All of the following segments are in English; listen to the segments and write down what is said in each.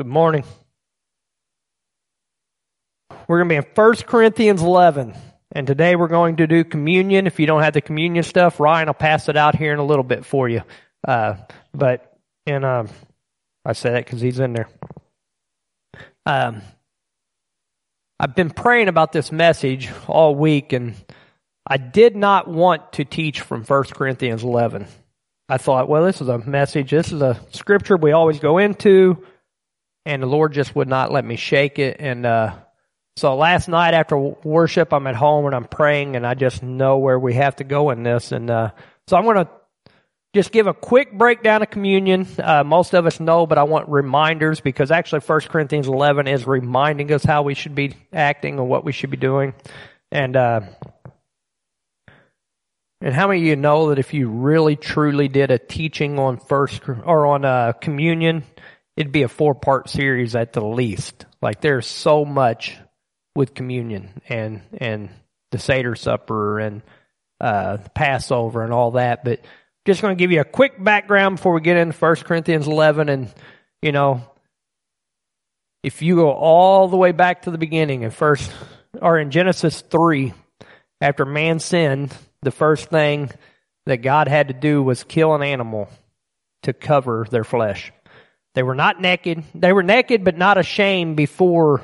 Good morning. We're going to be in 1 Corinthians 11. And today we're going to do communion. If you don't have the communion stuff, Ryan will pass it out here in a little bit for you. Uh, but, and, um, I say that because he's in there. Um, I've been praying about this message all week and I did not want to teach from 1 Corinthians 11. I thought, well, this is a message. This is a scripture we always go into and the Lord just would not let me shake it. And uh, so last night after worship, I'm at home and I'm praying, and I just know where we have to go in this. And uh, so I'm going to just give a quick breakdown of communion. Uh, most of us know, but I want reminders because actually 1 Corinthians 11 is reminding us how we should be acting and what we should be doing. And uh, and how many of you know that if you really truly did a teaching on first or on uh, communion, it'd be a four part series at the least. Like there's so much with communion and and the Seder supper and uh, Passover and all that. But just going to give you a quick background before we get into First Corinthians 11. And you know, if you go all the way back to the beginning in first or in Genesis 3, after man sinned, the first thing that God had to do was kill an animal to cover their flesh. They were not naked. They were naked, but not ashamed before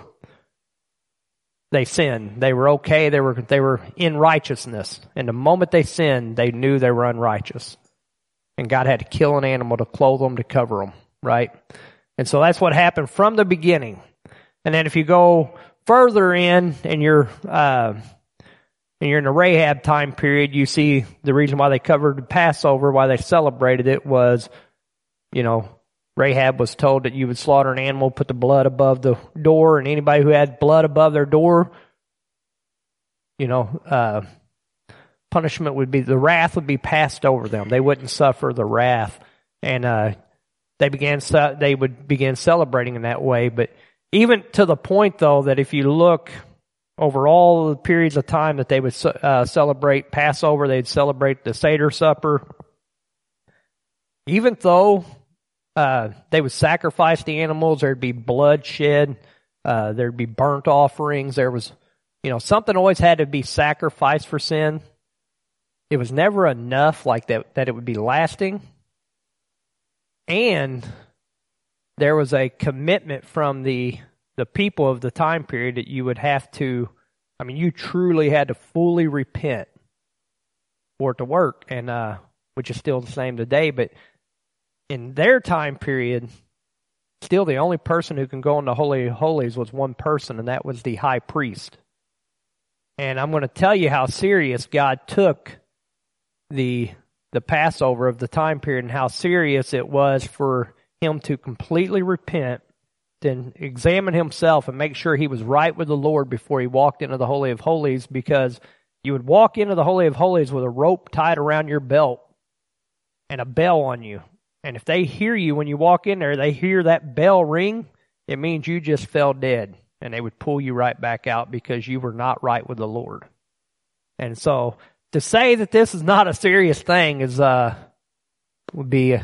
they sinned. They were okay. They were, they were in righteousness. And the moment they sinned, they knew they were unrighteous. And God had to kill an animal to clothe them, to cover them, right? And so that's what happened from the beginning. And then if you go further in and you're, uh, and you're in the Rahab time period, you see the reason why they covered the Passover, why they celebrated it was, you know, Rahab was told that you would slaughter an animal, put the blood above the door, and anybody who had blood above their door, you know, uh, punishment would be the wrath would be passed over them. They wouldn't suffer the wrath, and uh, they began they would begin celebrating in that way. But even to the point, though, that if you look over all the periods of time that they would uh, celebrate Passover, they'd celebrate the Seder supper. Even though uh, they would sacrifice the animals. There'd be bloodshed. Uh, there'd be burnt offerings. There was, you know, something always had to be sacrificed for sin. It was never enough like that, that it would be lasting. And there was a commitment from the, the people of the time period that you would have to, I mean, you truly had to fully repent for it to work. And, uh, which is still the same today, but in their time period, still the only person who can go into Holy Holies was one person, and that was the high priest. And I'm going to tell you how serious God took the the Passover of the time period and how serious it was for him to completely repent, then examine himself and make sure he was right with the Lord before he walked into the Holy of Holies because you would walk into the Holy of Holies with a rope tied around your belt and a bell on you and if they hear you when you walk in there, they hear that bell ring, it means you just fell dead. And they would pull you right back out because you were not right with the Lord. And so to say that this is not a serious thing is, uh, would be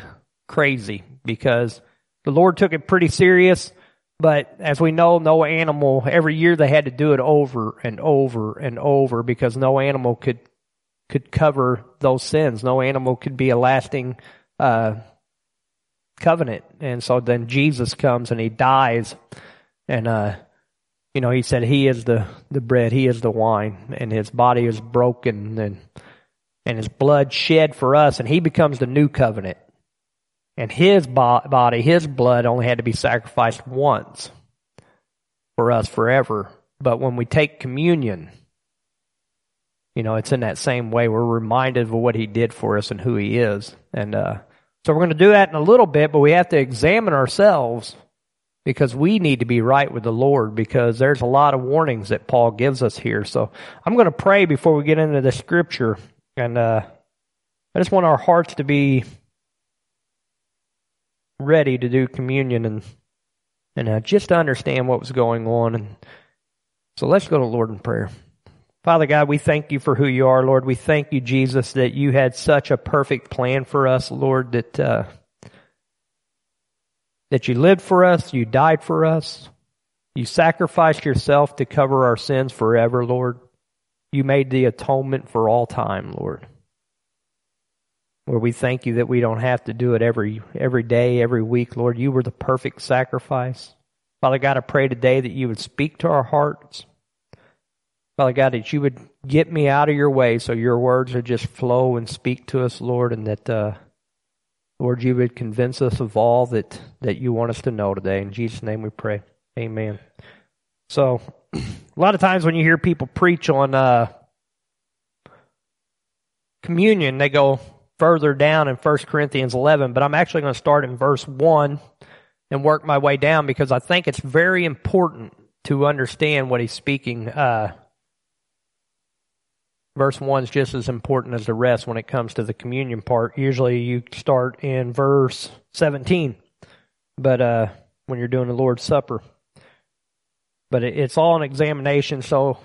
crazy because the Lord took it pretty serious. But as we know, no animal, every year they had to do it over and over and over because no animal could, could cover those sins. No animal could be a lasting, uh, covenant. And so then Jesus comes and he dies and, uh, you know, he said he is the, the bread, he is the wine, and his body is broken and, and his blood shed for us, and he becomes the new covenant. And his body, his blood only had to be sacrificed once for us forever. But when we take communion, you know, it's in that same way. We're reminded of what he did for us and who he is. And, uh, so we're going to do that in a little bit, but we have to examine ourselves because we need to be right with the Lord because there's a lot of warnings that Paul gives us here. So I'm going to pray before we get into the scripture. And uh, I just want our hearts to be ready to do communion and and uh, just to understand what was going on. And so let's go to Lord in prayer. Father God, we thank you for who you are, Lord. We thank you, Jesus, that you had such a perfect plan for us, Lord, that, uh, that you lived for us, you died for us, you sacrificed yourself to cover our sins forever, Lord. You made the atonement for all time, Lord. Lord, we thank you that we don't have to do it every every day, every week, Lord. You were the perfect sacrifice. Father God, I pray today that you would speak to our hearts. Father God, that you would get me out of your way so your words would just flow and speak to us, Lord, and that, uh, Lord, you would convince us of all that, that you want us to know today. In Jesus' name we pray. Amen. So, a lot of times when you hear people preach on uh, communion, they go further down in 1 Corinthians 11, but I'm actually going to start in verse 1 and work my way down because I think it's very important to understand what he's speaking. Uh, verse 1 is just as important as the rest when it comes to the communion part. Usually you start in verse 17, but uh, when you're doing the Lord's Supper. But it, it's all an examination. So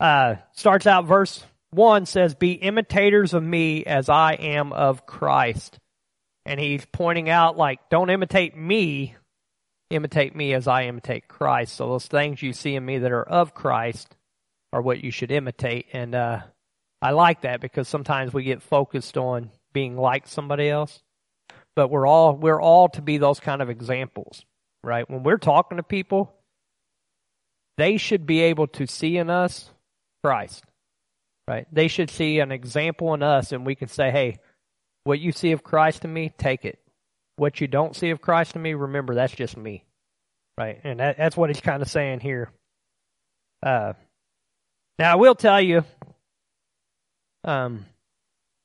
uh, starts out verse 1 says, Be imitators of me as I am of Christ. And he's pointing out, like, don't imitate me, imitate me as I imitate Christ. So those things you see in me that are of Christ are what you should imitate. And uh, I like that because sometimes we get focused on being like somebody else, but we're all we're all to be those kind of examples, right? When we're talking to people, they should be able to see in us Christ, right? They should see an example in us, and we can say, "Hey, what you see of Christ in me, take it." What you don't see of Christ in me, remember that's just me. Right? And that, that's what he's kind of saying here. Uh, now, I will tell you, um,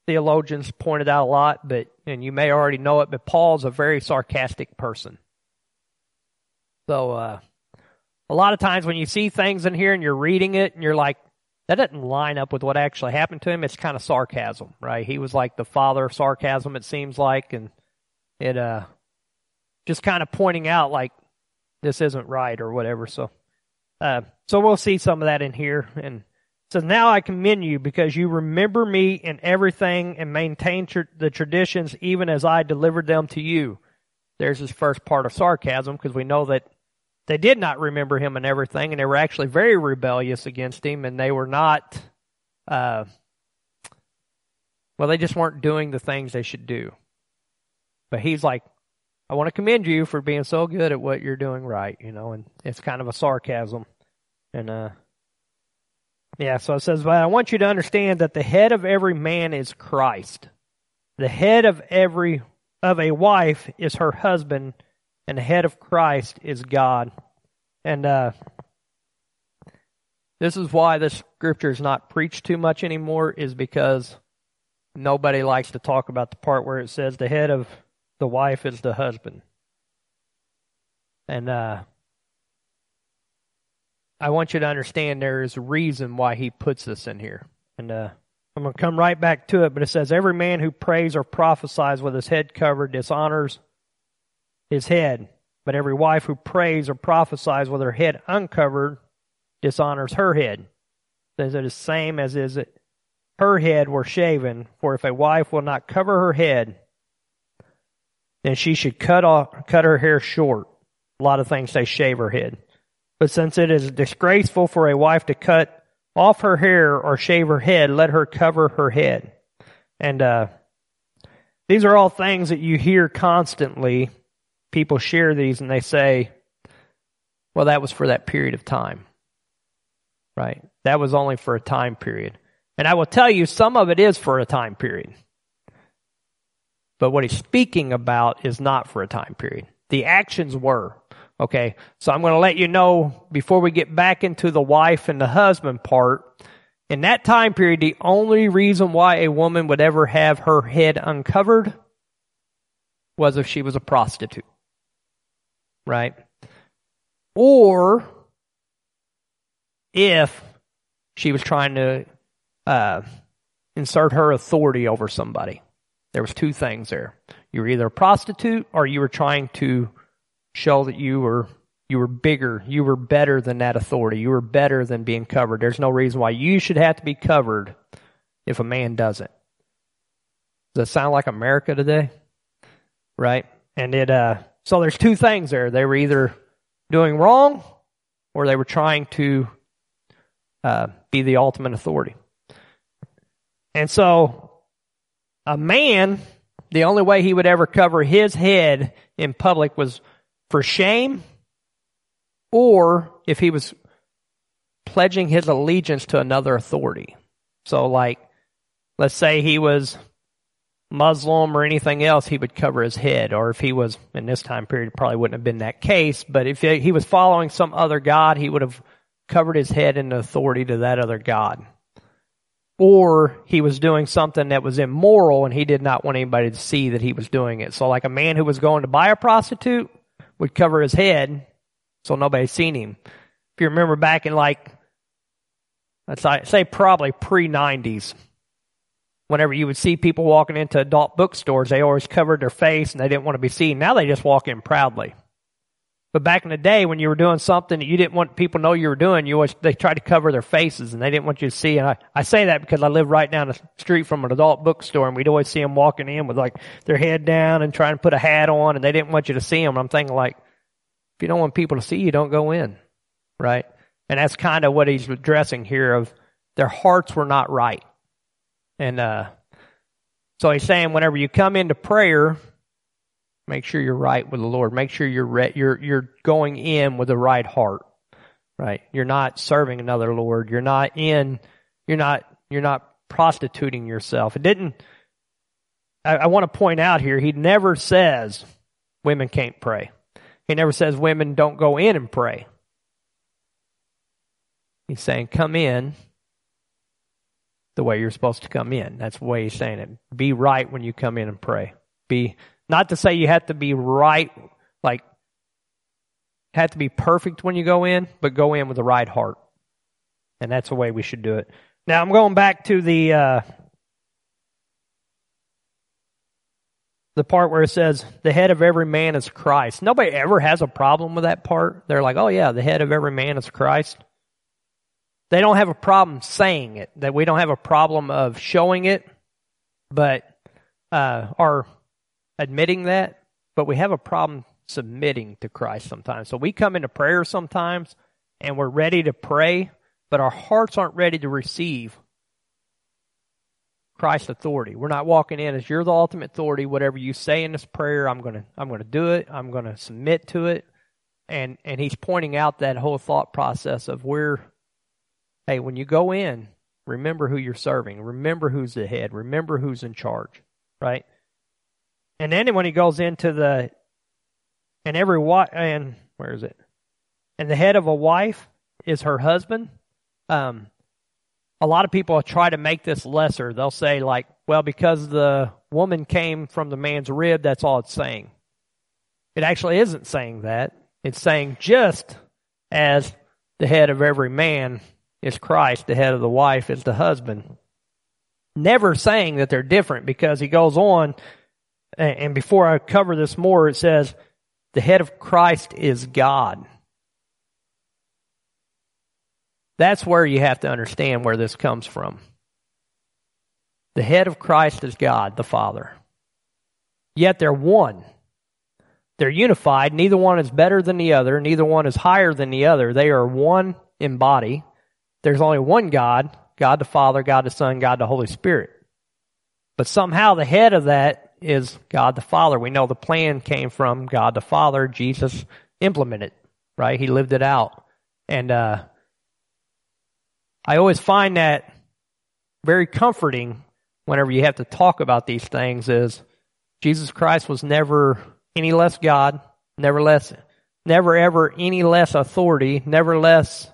theologians pointed out a lot, but, and you may already know it, but Paul's a very sarcastic person. So, uh, a lot of times when you see things in here and you're reading it and you're like, that doesn't line up with what actually happened to him, it's kind of sarcasm, right? He was like the father of sarcasm, it seems like, and it uh just kind of pointing out like this isn't right or whatever. So uh so we'll see some of that in here and says now I commend you because you remember me in everything and maintain tr- the traditions even as I delivered them to you. There's his first part of sarcasm because we know that they did not remember him in everything and they were actually very rebellious against him and they were not uh well they just weren't doing the things they should do but he's like, I want to commend you for being so good at what you're doing right, you know, and it's kind of a sarcasm. And, uh, yeah, so it says, but I want you to understand that the head of every man is Christ. The head of every, of a wife is her husband, and the head of Christ is God. And, uh, this is why this scripture is not preached too much anymore, is because nobody likes to talk about the part where it says the head of the wife is the husband. And uh, I want you to understand there is a reason why he puts this in here. And uh, I'm going to come right back to it, but it says, Every man who prays or prophesies with his head covered dishonors his head. But every wife who prays or prophesies with her head uncovered dishonors her head. Says it is same as is it her head were shaven. For if a wife will not cover her head, then she should cut off, cut her hair short. A lot of things say shave her head. But since it is disgraceful for a wife to cut off her hair or shave her head, let her cover her head. And, uh, these are all things that you hear constantly. People share these and they say, well, that was for that period of time. Right? That was only for a time period. And I will tell you, some of it is for a time period. But what he's speaking about is not for a time period. The actions were. Okay, so I'm going to let you know before we get back into the wife and the husband part. In that time period, the only reason why a woman would ever have her head uncovered was if she was a prostitute. Right? Or if she was trying to uh, insert her authority over somebody. There was two things there. You were either a prostitute or you were trying to show that you were you were bigger, you were better than that authority. You were better than being covered. There's no reason why you should have to be covered if a man doesn't. Does that sound like America today? Right? And it uh so there's two things there. They were either doing wrong or they were trying to uh, be the ultimate authority. And so a man, the only way he would ever cover his head in public was for shame or if he was pledging his allegiance to another authority. So like, let's say he was Muslim or anything else, he would cover his head. Or if he was, in this time period, probably wouldn't have been that case, but if he was following some other God, he would have covered his head in authority to that other God. Or he was doing something that was immoral and he did not want anybody to see that he was doing it. So like a man who was going to buy a prostitute would cover his head so nobody seen him. If you remember back in like, let's say probably pre 90s, whenever you would see people walking into adult bookstores, they always covered their face and they didn't want to be seen. Now they just walk in proudly. But back in the day, when you were doing something that you didn't want people to know you were doing, you always, they tried to cover their faces and they didn't want you to see. And I, I say that because I live right down the street from an adult bookstore and we'd always see them walking in with like their head down and trying to put a hat on and they didn't want you to see them. And I'm thinking like, if you don't want people to see you, don't go in. Right? And that's kind of what he's addressing here of their hearts were not right. And, uh, so he's saying whenever you come into prayer, Make sure you're right with the Lord. Make sure you're re- you're you're going in with the right heart. Right? You're not serving another Lord. You're not in. You're not. You're not prostituting yourself. It didn't. I, I want to point out here. He never says women can't pray. He never says women don't go in and pray. He's saying come in the way you're supposed to come in. That's the way he's saying it. Be right when you come in and pray. Be not to say you have to be right, like, have to be perfect when you go in, but go in with the right heart. And that's the way we should do it. Now, I'm going back to the, uh, the part where it says the head of every man is Christ. Nobody ever has a problem with that part. They're like, oh yeah, the head of every man is Christ. They don't have a problem saying it. That we don't have a problem of showing it, but uh, our admitting that, but we have a problem submitting to Christ sometimes. So we come into prayer sometimes and we're ready to pray, but our hearts aren't ready to receive Christ's authority. We're not walking in as you're the ultimate authority. Whatever you say in this prayer, I'm gonna I'm gonna do it. I'm gonna submit to it. And and he's pointing out that whole thought process of where hey, when you go in, remember who you're serving. Remember who's the head. Remember who's in charge. Right? And then when he goes into the, and every wife, and where is it? And the head of a wife is her husband. Um, a lot of people try to make this lesser. They'll say like, well, because the woman came from the man's rib, that's all it's saying. It actually isn't saying that. It's saying just as the head of every man is Christ, the head of the wife is the husband. Never saying that they're different because he goes on and before I cover this more, it says, the head of Christ is God. That's where you have to understand where this comes from. The head of Christ is God, the Father. Yet they're one. They're unified. Neither one is better than the other. Neither one is higher than the other. They are one in body. There's only one God, God the Father, God the Son, God the Holy Spirit. But somehow the head of that is God the Father. We know the plan came from God the Father. Jesus implemented, right? He lived it out. And uh, I always find that very comforting whenever you have to talk about these things is Jesus Christ was never any less God, never less, never ever any less authority, never less,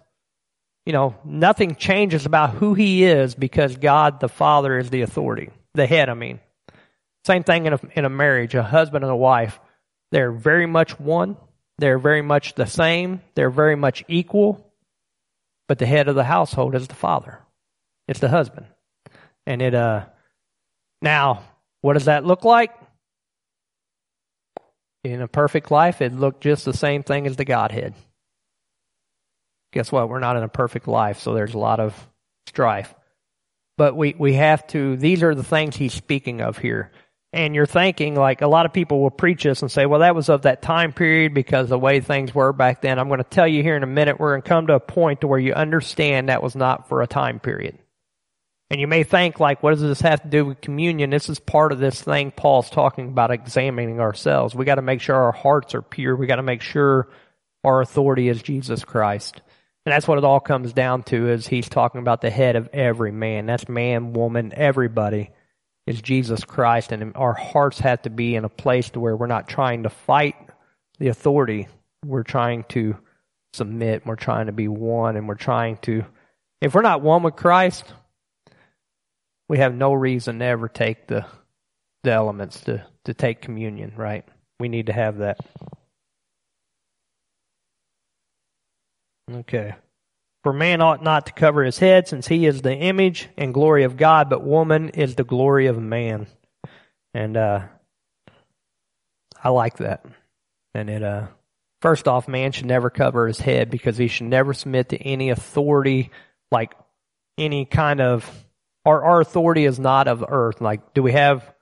you know, nothing changes about who he is because God the Father is the authority, the head, I mean. Same thing in a, in a marriage, a husband and a wife. They're very much one. They're very much the same. They're very much equal. But the head of the household is the father. It's the husband. And it, uh, now, what does that look like? In a perfect life, it looked just the same thing as the Godhead. Guess what? We're not in a perfect life, so there's a lot of strife. But we, we have to, these are the things he's speaking of here. And you're thinking like a lot of people will preach this and say, well, that was of that time period because the way things were back then. I'm going to tell you here in a minute, we're going to come to a point to where you understand that was not for a time period. And you may think like, what does this have to do with communion? This is part of this thing Paul's talking about examining ourselves. We got to make sure our hearts are pure. We got to make sure our authority is Jesus Christ. And that's what it all comes down to is he's talking about the head of every man. That's man, woman, everybody is Jesus Christ. And our hearts have to be in a place to where we're not trying to fight the authority. We're trying to submit. We're trying to be one and we're trying to, if we're not one with Christ, we have no reason to ever take the, the elements to, to take communion, right? We need to have that. Okay. For man ought not to cover his head, since he is the image and glory of God, but woman is the glory of man. And uh, I like that. And it uh, first off, man should never cover his head because he should never submit to any authority, like any kind of. Our our authority is not of earth. Like, do we have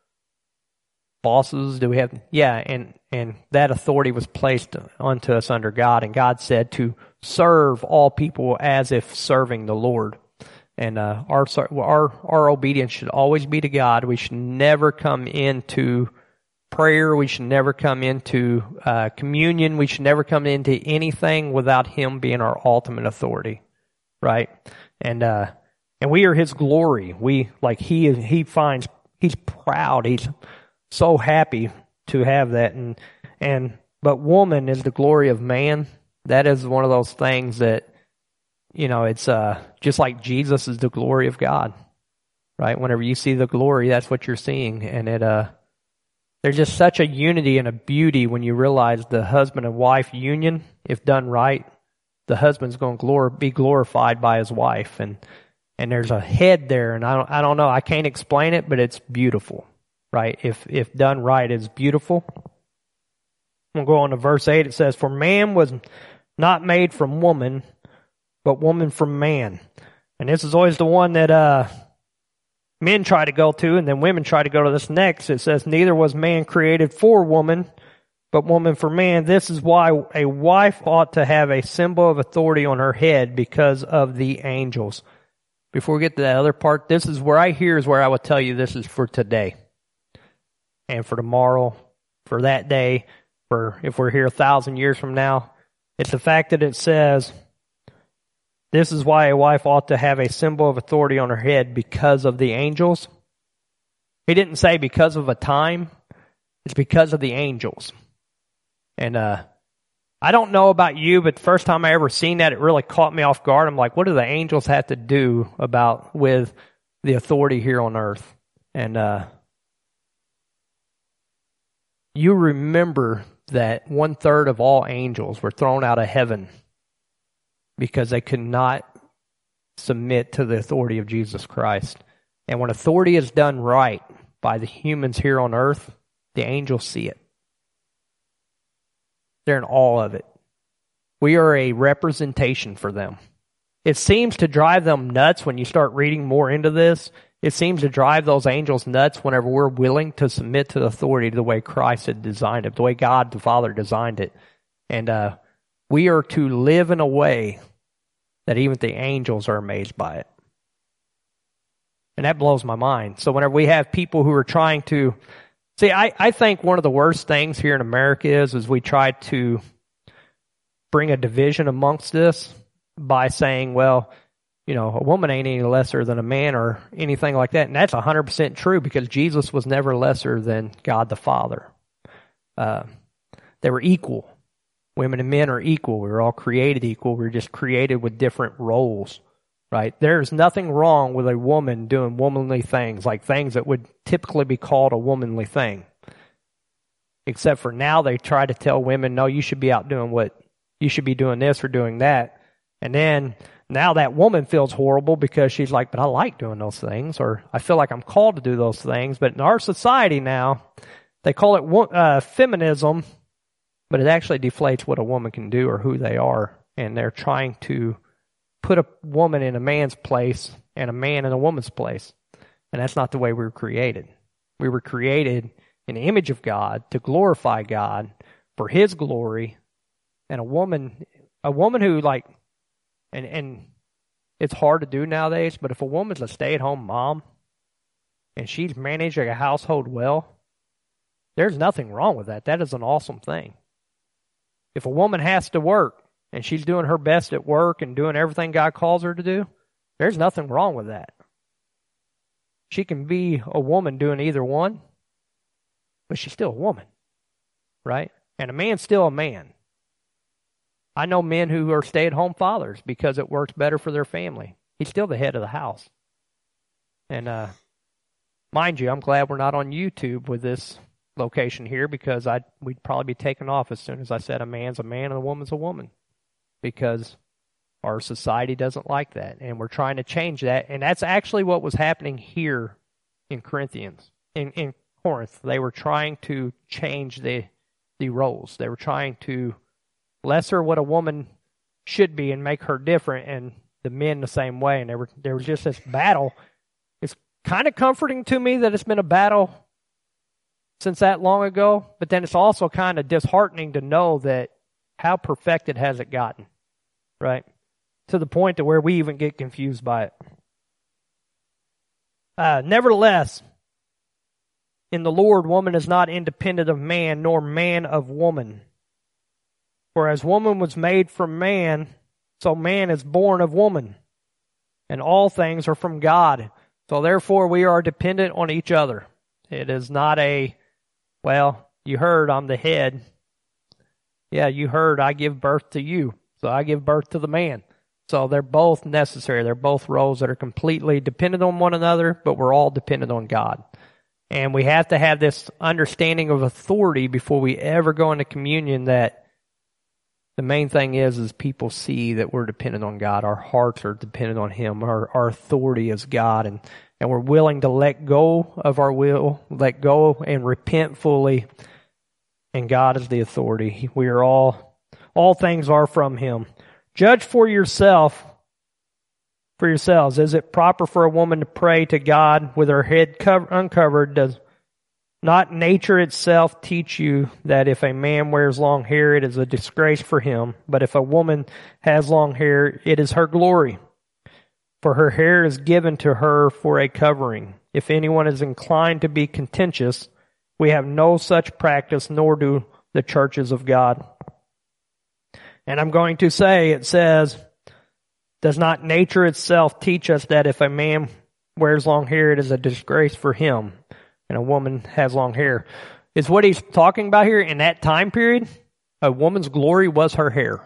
bosses? Do we have? Yeah, and and that authority was placed unto us under God, and God said to serve all people as if serving the Lord. And uh, our our our obedience should always be to God. We should never come into prayer. We should never come into uh, communion. We should never come into anything without Him being our ultimate authority, right? And uh, and we are His glory. We like He is. He finds He's proud. He's so happy to have that. And and but woman is the glory of man that is one of those things that you know it's uh just like Jesus is the glory of God right? Whenever you see the glory that's what you're seeing. And it uh there's just such a unity and a beauty when you realize the husband and wife union if done right the husband's going to glor- be glorified by his wife. And and there's a head there and I don't I don't know I can't explain it but it's beautiful right? If if done right it's beautiful. We'll go on to verse 8. It says, For man was not made from woman, but woman from man. And this is always the one that uh, men try to go to, and then women try to go to this next. It says, Neither was man created for woman, but woman for man. This is why a wife ought to have a symbol of authority on her head because of the angels. Before we get to that other part, this is where I hear is where I will tell you this is for today and for tomorrow, for that day, for if we're here a thousand years from now. It's the fact that it says, this is why a wife ought to have a symbol of authority on her head because of the angels. He didn't say because of a time. It's because of the angels. And, uh, I don't know about you, but the first time I ever seen that, it really caught me off guard. I'm like, what do the angels have to do about with the authority here on earth? And, uh, you remember that one third of all angels were thrown out of heaven because they could not submit to the authority of Jesus Christ. And when authority is done right by the humans here on earth, the angels see it. They're in awe of it. We are a representation for them. It seems to drive them nuts when you start reading more into this it seems to drive those angels nuts whenever we're willing to submit to the authority the way Christ had designed it, the way God the Father designed it. And uh, we are to live in a way that even the angels are amazed by it. And that blows my mind. So whenever we have people who are trying to see, I, I think one of the worst things here in America is is we try to bring a division amongst this by saying, well, you know, a woman ain't any lesser than a man or anything like that. And that's 100% true because Jesus was never lesser than God the Father. Uh, they were equal. Women and men are equal. We were all created equal. We are just created with different roles, right? There's nothing wrong with a woman doing womanly things, like things that would typically be called a womanly thing. Except for now they try to tell women, no, you should be out doing what, you should be doing this or doing that. And then now that woman feels horrible because she's like, but I like doing those things, or I feel like I'm called to do those things. But in our society now, they call it uh, feminism, but it actually deflates what a woman can do or who they are. And they're trying to put a woman in a man's place and a man in a woman's place. And that's not the way we were created. We were created in the image of God, to glorify God for his glory. And a woman a woman who like and and it's hard to do nowadays, but if a woman's a stay at home mom and she's managing a household well, there's nothing wrong with that. That is an awesome thing. If a woman has to work and she's doing her best at work and doing everything God calls her to do, there's nothing wrong with that. She can be a woman doing either one, but she's still a woman, right? And a man's still a man. I know men who are stay at home fathers because it works better for their family. He's still the head of the house. And uh, mind you, I'm glad we're not on YouTube with this location here because I we'd probably be taken off as soon as I said a man's a man and a woman's a woman because our society doesn't like that and we're trying to change that and that's actually what was happening here in Corinthians in in Corinth they were trying to change the the roles they were trying to lesser what a woman should be and make her different and the men the same way. And there were there was just this battle. It's kind of comforting to me that it's been a battle since that long ago but then it's also kind of disheartening to know that how perfected has it gotten right? To the point to where we even get confused by it. Uh, nevertheless in the lord woman is not independent of man nor man of woman for as woman was made from man, so man is born of woman. And all things are from God. So therefore we are dependent on each other. It is not a, well, you heard I'm the head. Yeah, you heard I give birth to you. So I give birth to the man. So they're both necessary. They're both roles that are completely dependent on one another, but we're all dependent on God. And we have to have this understanding of authority before we ever go into communion that the main thing is is people see that we're dependent on God. Our hearts are dependent on Him. Our our authority is God, and and we're willing to let go of our will, let go and repent fully. And God is the authority. We are all all things are from Him. Judge for yourself. For yourselves, is it proper for a woman to pray to God with her head cover, uncovered? Does not nature itself teach you that if a man wears long hair, it is a disgrace for him, but if a woman has long hair, it is her glory. For her hair is given to her for a covering. If anyone is inclined to be contentious, we have no such practice, nor do the churches of God. And I'm going to say, it says, does not nature itself teach us that if a man wears long hair, it is a disgrace for him? And a woman has long hair. Is what he's talking about here in that time period? A woman's glory was her hair.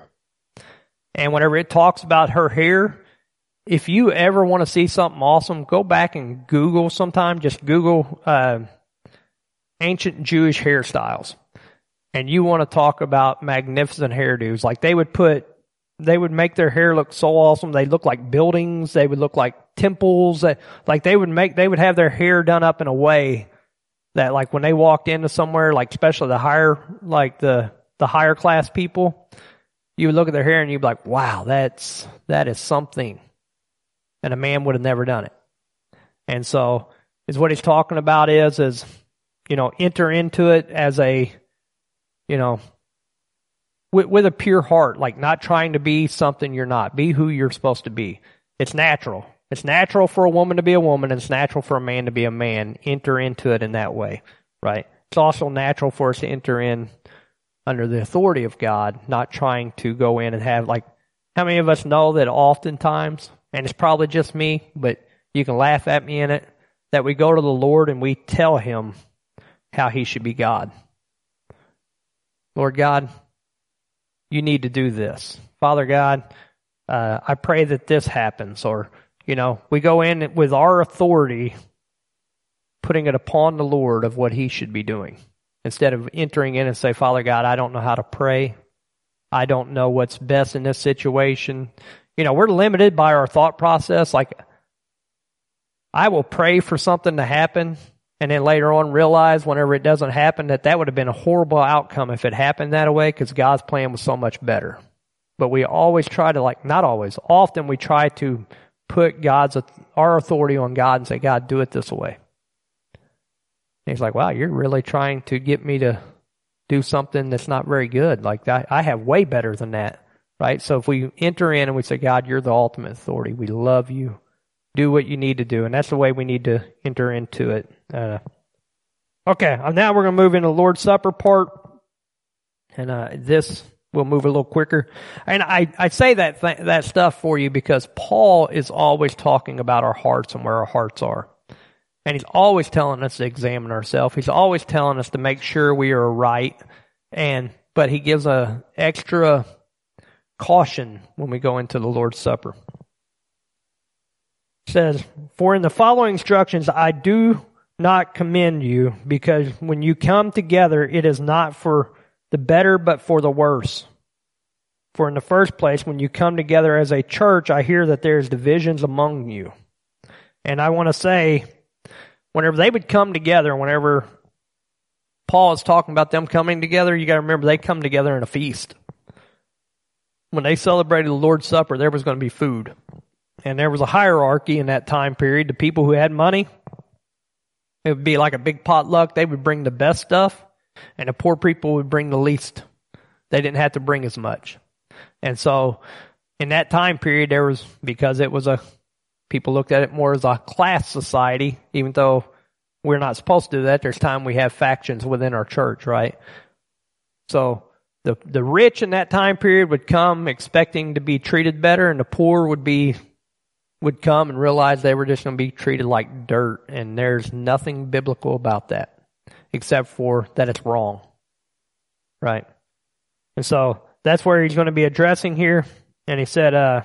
And whenever it talks about her hair, if you ever want to see something awesome, go back and Google sometime. Just Google uh, ancient Jewish hairstyles. And you want to talk about magnificent hairdos. Like they would put, they would make their hair look so awesome. They look like buildings. They would look like temples. That, like they would make, they would have their hair done up in a way that like when they walked into somewhere, like especially the higher, like the, the higher class people, you would look at their hair and you'd be like, wow, that's, that is something. And a man would have never done it. And so is what he's talking about is, is, you know, enter into it as a, you know, with, with a pure heart, like not trying to be something you're not. Be who you're supposed to be. It's natural. It's natural for a woman to be a woman, and it's natural for a man to be a man. Enter into it in that way, right? It's also natural for us to enter in under the authority of God, not trying to go in and have, like, how many of us know that oftentimes, and it's probably just me, but you can laugh at me in it, that we go to the Lord and we tell Him how He should be God. Lord God, you need to do this. Father God, uh, I pray that this happens, or you know, we go in with our authority, putting it upon the Lord of what He should be doing. Instead of entering in and say, Father God, I don't know how to pray. I don't know what's best in this situation. You know, we're limited by our thought process. Like, I will pray for something to happen and then later on realize whenever it doesn't happen that that would have been a horrible outcome if it happened that way because God's plan was so much better. But we always try to like, not always, often we try to put God's our authority on God and say, God, do it this way. And he's like, wow, you're really trying to get me to do something that's not very good. Like I, I have way better than that. Right? So if we enter in and we say, God, you're the ultimate authority. We love you. Do what you need to do. And that's the way we need to enter into it. Uh, okay. Now we're going to move into the Lord's Supper part. And, uh, this we'll move a little quicker. And I, I say that, th- that stuff for you because Paul is always talking about our hearts and where our hearts are. And he's always telling us to examine ourselves. He's always telling us to make sure we are right. And, but he gives a extra caution when we go into the Lord's Supper. It says, for in the following instructions, I do not commend you because when you come together, it is not for the better, but for the worse. For in the first place, when you come together as a church, I hear that there's divisions among you. And I want to say, whenever they would come together, whenever Paul is talking about them coming together, you got to remember they come together in a feast. When they celebrated the Lord's Supper, there was going to be food. And there was a hierarchy in that time period. The people who had money, it would be like a big potluck. They would bring the best stuff and the poor people would bring the least. They didn't have to bring as much. And so in that time period, there was, because it was a, people looked at it more as a class society, even though we're not supposed to do that. There's time we have factions within our church, right? So the, the rich in that time period would come expecting to be treated better and the poor would be, would come and realize they were just going to be treated like dirt and there's nothing biblical about that except for that it's wrong. Right? And so that's where he's going to be addressing here. And he said, uh,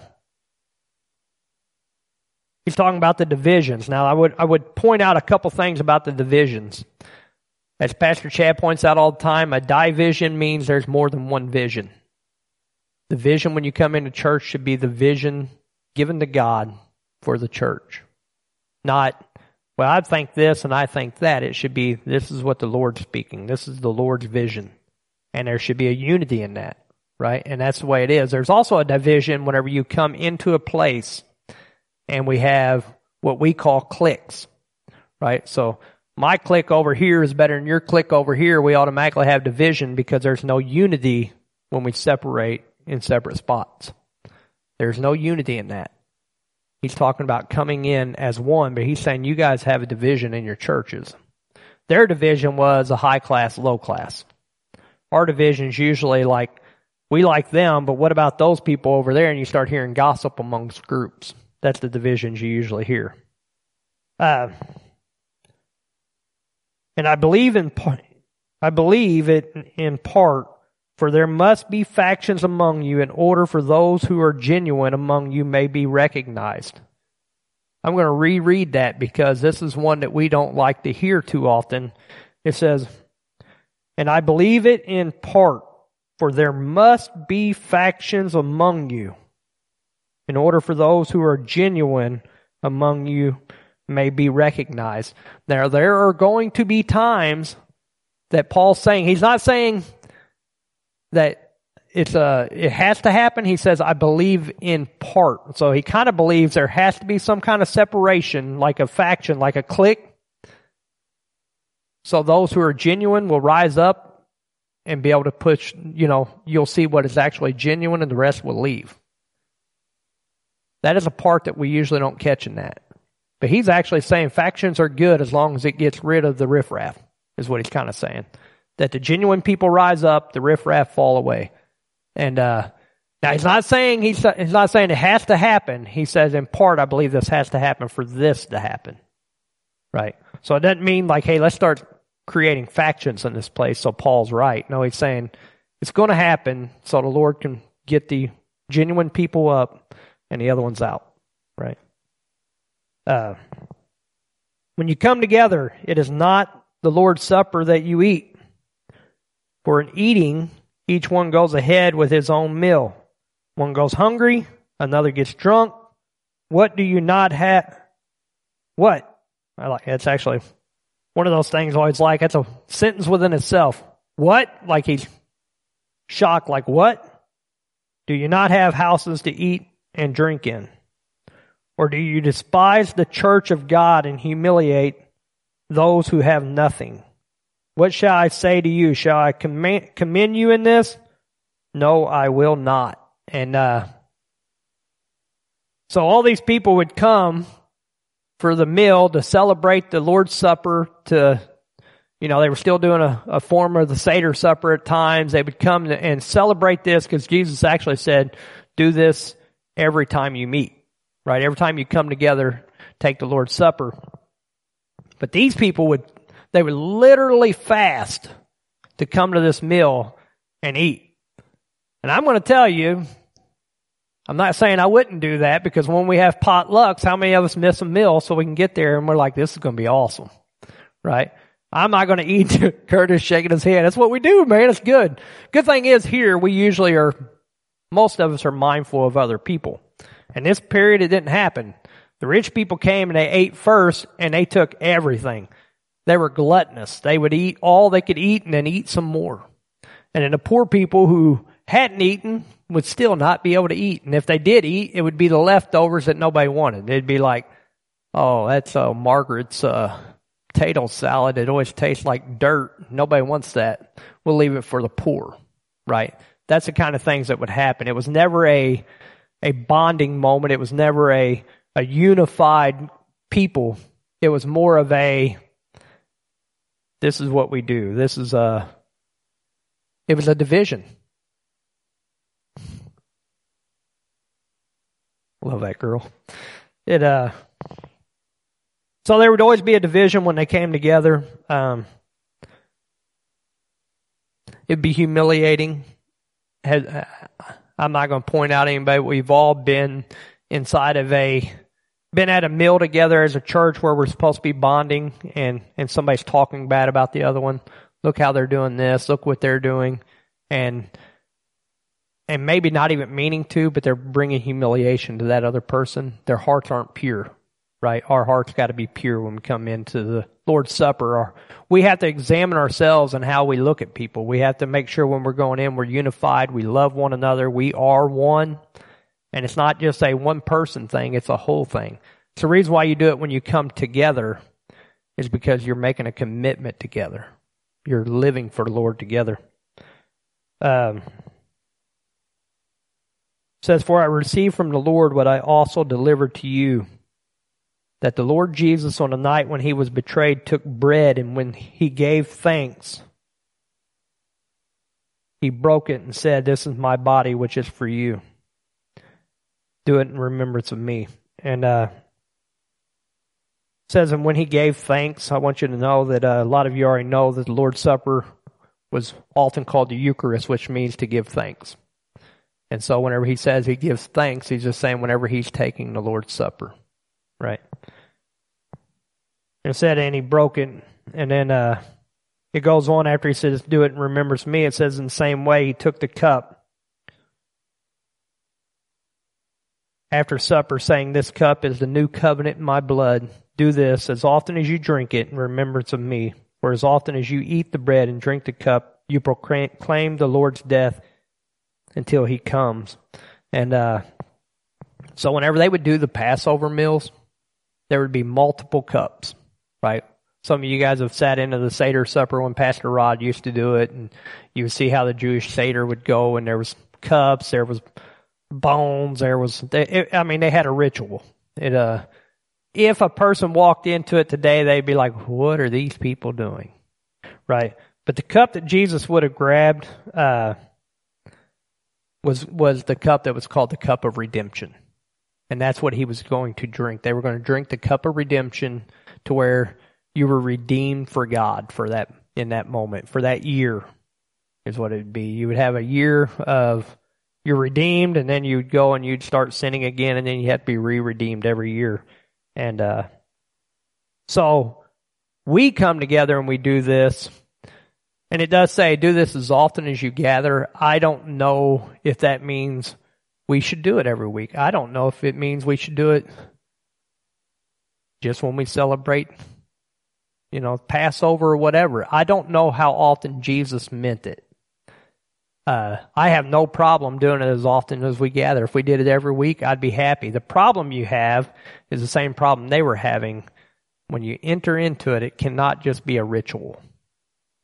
he's talking about the divisions. Now, I would, I would point out a couple things about the divisions. As Pastor Chad points out all the time, a division means there's more than one vision. The vision when you come into church should be the vision given to God for the church. Not well, I think this and I think that. It should be this is what the Lord's speaking. This is the Lord's vision. And there should be a unity in that, right? And that's the way it is. There's also a division whenever you come into a place and we have what we call cliques, right? So my clique over here is better than your clique over here. We automatically have division because there's no unity when we separate in separate spots. There's no unity in that. He's talking about coming in as one, but he's saying you guys have a division in your churches. Their division was a high class, low class. Our division's usually like, we like them, but what about those people over there? And you start hearing gossip amongst groups. That's the divisions you usually hear. Uh, and I believe in, part I believe it in part for there must be factions among you in order for those who are genuine among you may be recognized. I'm going to reread that because this is one that we don't like to hear too often. It says, and I believe it in part, for there must be factions among you in order for those who are genuine among you may be recognized. Now, there are going to be times that Paul's saying, he's not saying that it's a it has to happen. He says, I believe in part. So he kind of believes there has to be some kind of separation, like a faction, like a clique. So those who are genuine will rise up and be able to push, you know, you'll see what is actually genuine and the rest will leave. That is a part that we usually don't catch in that. But he's actually saying factions are good as long as it gets rid of the riffraff, is what he's kind of saying that the genuine people rise up, the riffraff fall away. And uh, now he's not saying he's he's not saying it has to happen. He says in part, I believe this has to happen for this to happen. Right. So it doesn't mean like, hey, let's start creating factions in this place. So Paul's right. No, he's saying it's going to happen so the Lord can get the genuine people up and the other ones out. Right. Uh, when you come together, it is not the Lord's Supper that you eat. For in eating, each one goes ahead with his own meal. One goes hungry, another gets drunk. What do you not have? What? I like it's actually one of those things always like. It's a sentence within itself. What? Like he's shocked, like what? Do you not have houses to eat and drink in? Or do you despise the church of God and humiliate those who have nothing. What shall I say to you? Shall I commend, you in this? No, I will not. And uh, so all these people would come for the meal to celebrate the Lord's Supper. To you know, they were still doing a, a form of the Seder supper at times. They would come and celebrate this because Jesus actually said, "Do this every time you meet." Right? Every time you come together, take the Lord's Supper. But these people would they would literally fast to come to this meal and eat. And I'm going to tell you, I'm not saying I wouldn't do that because when we have potlucks, how many of us miss a meal so we can get there and we're like, this is going to be awesome. Right? I'm not going to eat. Curtis shaking his head. That's what we do, man. It's good. Good thing is here, we usually are, most of us are mindful of other people. And this period, it didn't happen. The rich people came and they ate first and they took everything. They were gluttonous. They would eat all they could eat and then eat some more. And then the poor people who hadn't eaten would still not be able to eat. And if they did eat, it would be the leftovers that nobody wanted. It'd be like, oh, that's uh, Margaret's uh, potato salad. It always tastes like dirt. Nobody wants that. We'll leave it for the poor, right? That's the kind of things that would happen. It was never a a bonding moment. It was never a a unified people. It was more of a this is what we do. This is a, it was a division. Love that girl. It, uh, so there would always be a division when they came together. Um, it'd be humiliating. Uh, I'm not going to point out anybody. We've all been inside of a been at a meal together as a church where we're supposed to be bonding and, and somebody's talking bad about the other one. Look how they're doing this. Look what they're doing. And, and maybe not even meaning to, but they're bringing humiliation to that other person. Their hearts aren't pure, right? Our hearts got to be pure when we come into the Lord's Supper. Or we have to examine ourselves and how we look at people. We have to make sure when we're going in, we're unified. We love one another. We are one. And it's not just a one person thing, it's a whole thing. So the reason why you do it when you come together is because you're making a commitment together. You're living for the Lord together. Um, says, For I received from the Lord what I also delivered to you. That the Lord Jesus, on the night when he was betrayed, took bread, and when he gave thanks, he broke it and said, This is my body, which is for you do it in remembrance of me. And uh, says, and when he gave thanks, I want you to know that uh, a lot of you already know that the Lord's Supper was often called the Eucharist, which means to give thanks. And so whenever he says he gives thanks, he's just saying whenever he's taking the Lord's Supper. Right? And said, and he broke it. And then uh, it goes on after he says, do it in remembrance me. It says in the same way, he took the cup after supper, saying, This cup is the new covenant in my blood. Do this as often as you drink it in remembrance of me. For as often as you eat the bread and drink the cup, you proclaim the Lord's death until he comes. And uh, so, whenever they would do the Passover meals, there would be multiple cups, right? Some of you guys have sat into the Seder supper when Pastor Rod used to do it, and you would see how the Jewish Seder would go, and there was cups, there was bones. There was, they, I mean, they had a ritual. It, uh, if a person walked into it today, they'd be like, what are these people doing? Right. But the cup that Jesus would have grabbed, uh, was, was the cup that was called the cup of redemption. And that's what he was going to drink. They were going to drink the cup of redemption to where you were redeemed for God for that, in that moment, for that year is what it would be. You would have a year of you're redeemed, and then you'd go and you'd start sinning again, and then you have to be re-redeemed every year. And uh, so we come together and we do this. And it does say, do this as often as you gather. I don't know if that means we should do it every week. I don't know if it means we should do it just when we celebrate, you know, Passover or whatever. I don't know how often Jesus meant it. Uh, I have no problem doing it as often as we gather. If we did it every week, I'd be happy. The problem you have is the same problem they were having. when you enter into it, it cannot just be a ritual,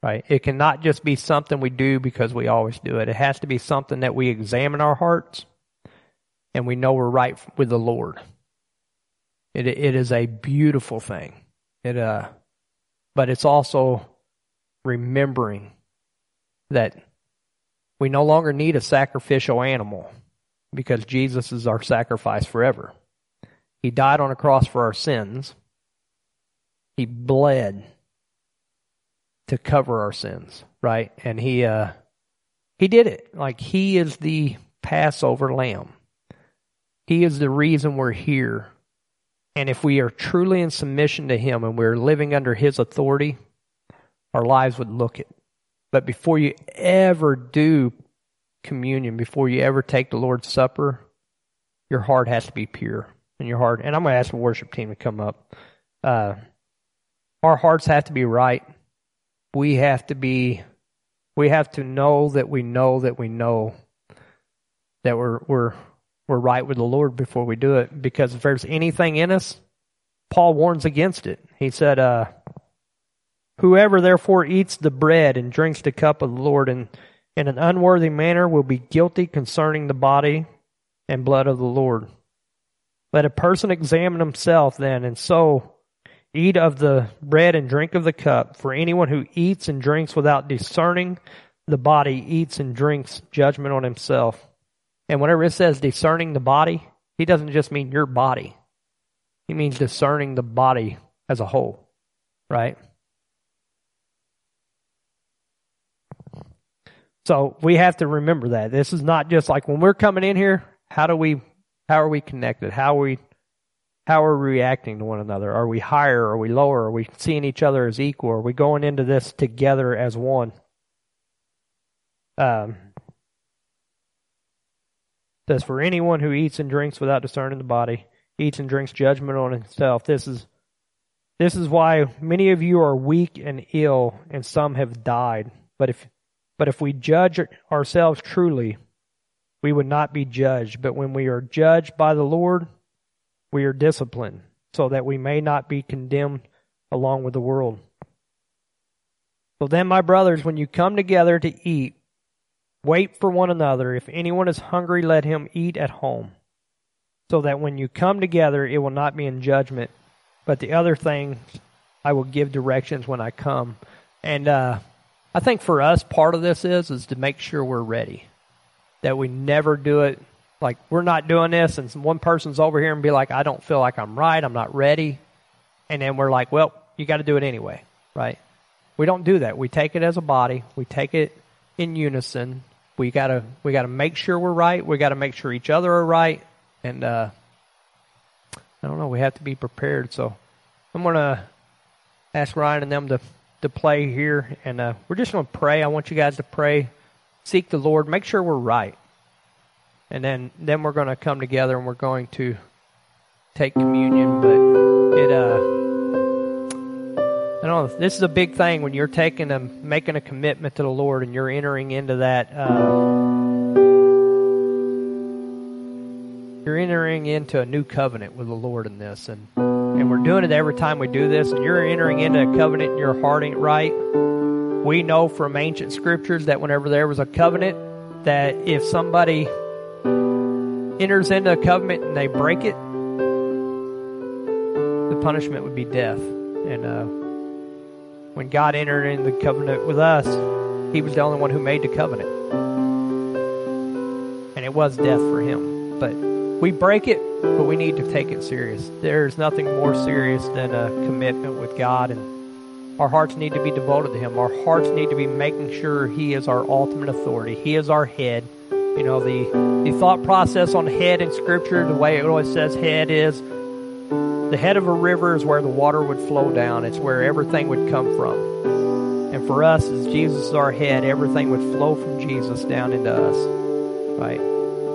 right? It cannot just be something we do because we always do it. It has to be something that we examine our hearts and we know we're right with the Lord. It, it is a beautiful thing. It, uh, but it's also remembering that we no longer need a sacrificial animal because Jesus is our sacrifice forever. He died on a cross for our sins. He bled to cover our sins, right? And he uh he did it. Like he is the Passover lamb. He is the reason we're here. And if we are truly in submission to him and we're living under his authority, our lives would look it. But before you ever do communion, before you ever take the Lord's Supper, your heart has to be pure in your heart. And I'm going to ask the worship team to come up. Uh, our hearts have to be right. We have to be, we have to know that we know that we know that we're, we're, we're right with the Lord before we do it. Because if there's anything in us, Paul warns against it. He said, uh, Whoever therefore eats the bread and drinks the cup of the Lord in, in an unworthy manner will be guilty concerning the body and blood of the Lord. Let a person examine himself then, and so eat of the bread and drink of the cup. For anyone who eats and drinks without discerning the body eats and drinks judgment on himself. And whenever it says discerning the body, he doesn't just mean your body. He means discerning the body as a whole, right? So we have to remember that. This is not just like when we're coming in here, how do we how are we connected? How are we how are we reacting to one another? Are we higher? Are we lower? Are we seeing each other as equal? Are we going into this together as one? Um, says, For anyone who eats and drinks without discerning the body, eats and drinks judgment on himself. This is this is why many of you are weak and ill, and some have died. But if but if we judge ourselves truly, we would not be judged. But when we are judged by the Lord, we are disciplined, so that we may not be condemned along with the world. So then, my brothers, when you come together to eat, wait for one another. If anyone is hungry, let him eat at home, so that when you come together, it will not be in judgment. But the other things I will give directions when I come. And uh, I think for us, part of this is is to make sure we're ready. That we never do it like we're not doing this, and one person's over here and be like, "I don't feel like I'm right. I'm not ready," and then we're like, "Well, you got to do it anyway, right?" We don't do that. We take it as a body. We take it in unison. We gotta we gotta make sure we're right. We gotta make sure each other are right, and uh, I don't know. We have to be prepared. So I'm gonna ask Ryan and them to to play here, and uh, we're just going to pray. I want you guys to pray, seek the Lord, make sure we're right, and then then we're going to come together and we're going to take communion. But it, uh, I don't know. This is a big thing when you're taking a making a commitment to the Lord and you're entering into that. Uh, you're entering into a new covenant with the Lord in this, and and we're doing it every time we do this, and you're entering into a covenant in your heart ain't right. We know from ancient scriptures that whenever there was a covenant, that if somebody enters into a covenant and they break it, the punishment would be death. And uh, when God entered into the covenant with us, He was the only one who made the covenant, and it was death for Him. But we break it, but we need to take it serious. There's nothing more serious than a commitment with God, and our hearts need to be devoted to Him. Our hearts need to be making sure He is our ultimate authority. He is our head. You know, the, the thought process on head in Scripture, the way it always says head is the head of a river is where the water would flow down, it's where everything would come from. And for us, as Jesus is our head, everything would flow from Jesus down into us. Right?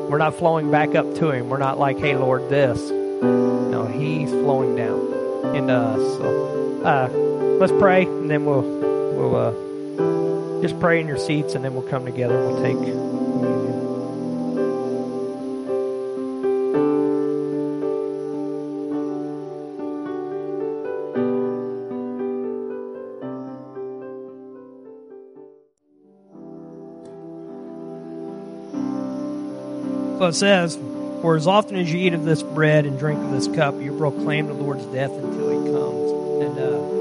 We're not flowing back up to Him. We're not like, hey, Lord, this. No, He's flowing down into us. So uh, let's pray, and then we'll we'll uh, just pray in your seats, and then we'll come together and we'll take communion. It says, For as often as you eat of this bread and drink of this cup, you proclaim the Lord's death until he comes. And uh,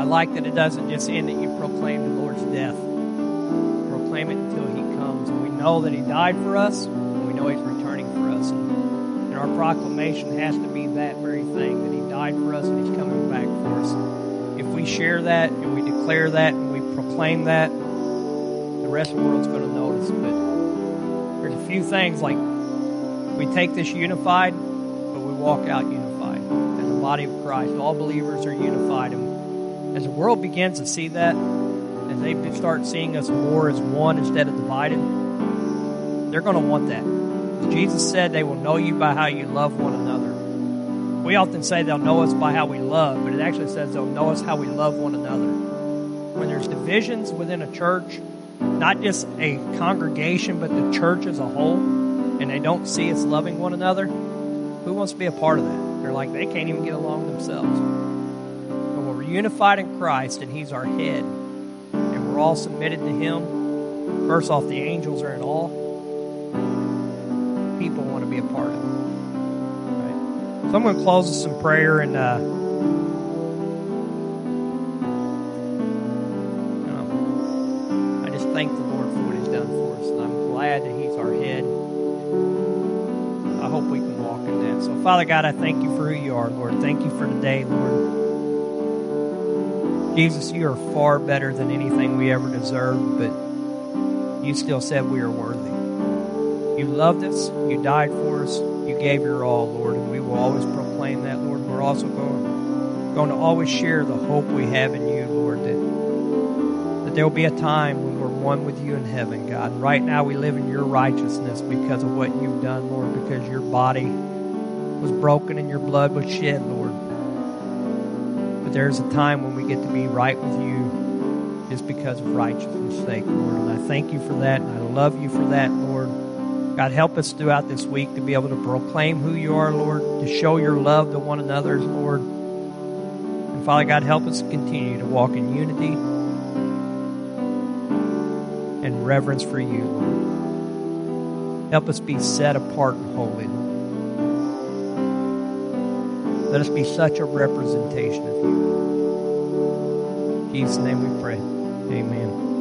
I like that it doesn't just end that you proclaim the Lord's death. Proclaim it until he comes. And we know that he died for us, and we know he's returning for us. And, our proclamation has to be that very thing, that he died for us and he's coming back for us. If we share that and we declare that and we proclaim that, rest of the world's going to notice. But there's a few things like we take this unified, but we walk out unified as a body of Christ. All believers are unified. And as the world begins to see that, as they start seeing us more as one instead of divided, they're going to want that. Jesus said they will know you by how you love one another. We often say they'll know us by how we love, but it actually says they'll know us how we love one another. When there's divisions within a church, not just a congregation, but the church as a whole, and they don't see us loving one another, who wants to be a part of that? They're like, they can't even get along themselves. But when we're unified in Christ and He's our head, and we're all submitted to Him, first off, the angels are in awe. People want to be a part of it. Right? So I'm going to close with some prayer and. Uh, thank the Lord for what He's done for us. And I'm glad that He's our head. I hope we can walk in that. So, Father God, I thank you for who you are, Lord. Thank you for today, Lord. Jesus, you are far better than anything we ever deserved, but you still said we are worthy. You loved us. You died for us. You gave your all, Lord, and we will always proclaim that, Lord. We're also going, going to always share the hope we have in you, Lord, that, that there will be a time when one with you in heaven, God. Right now we live in your righteousness because of what you've done, Lord, because your body was broken and your blood was shed, Lord. But there's a time when we get to be right with you just because of righteousness' sake, Lord. And I thank you for that, and I love you for that, Lord. God, help us throughout this week to be able to proclaim who you are, Lord, to show your love to one another, Lord. And Father God, help us continue to walk in unity reverence for you, Lord. Help us be set apart and holy. Let us be such a representation of you. In Jesus' name we pray. Amen.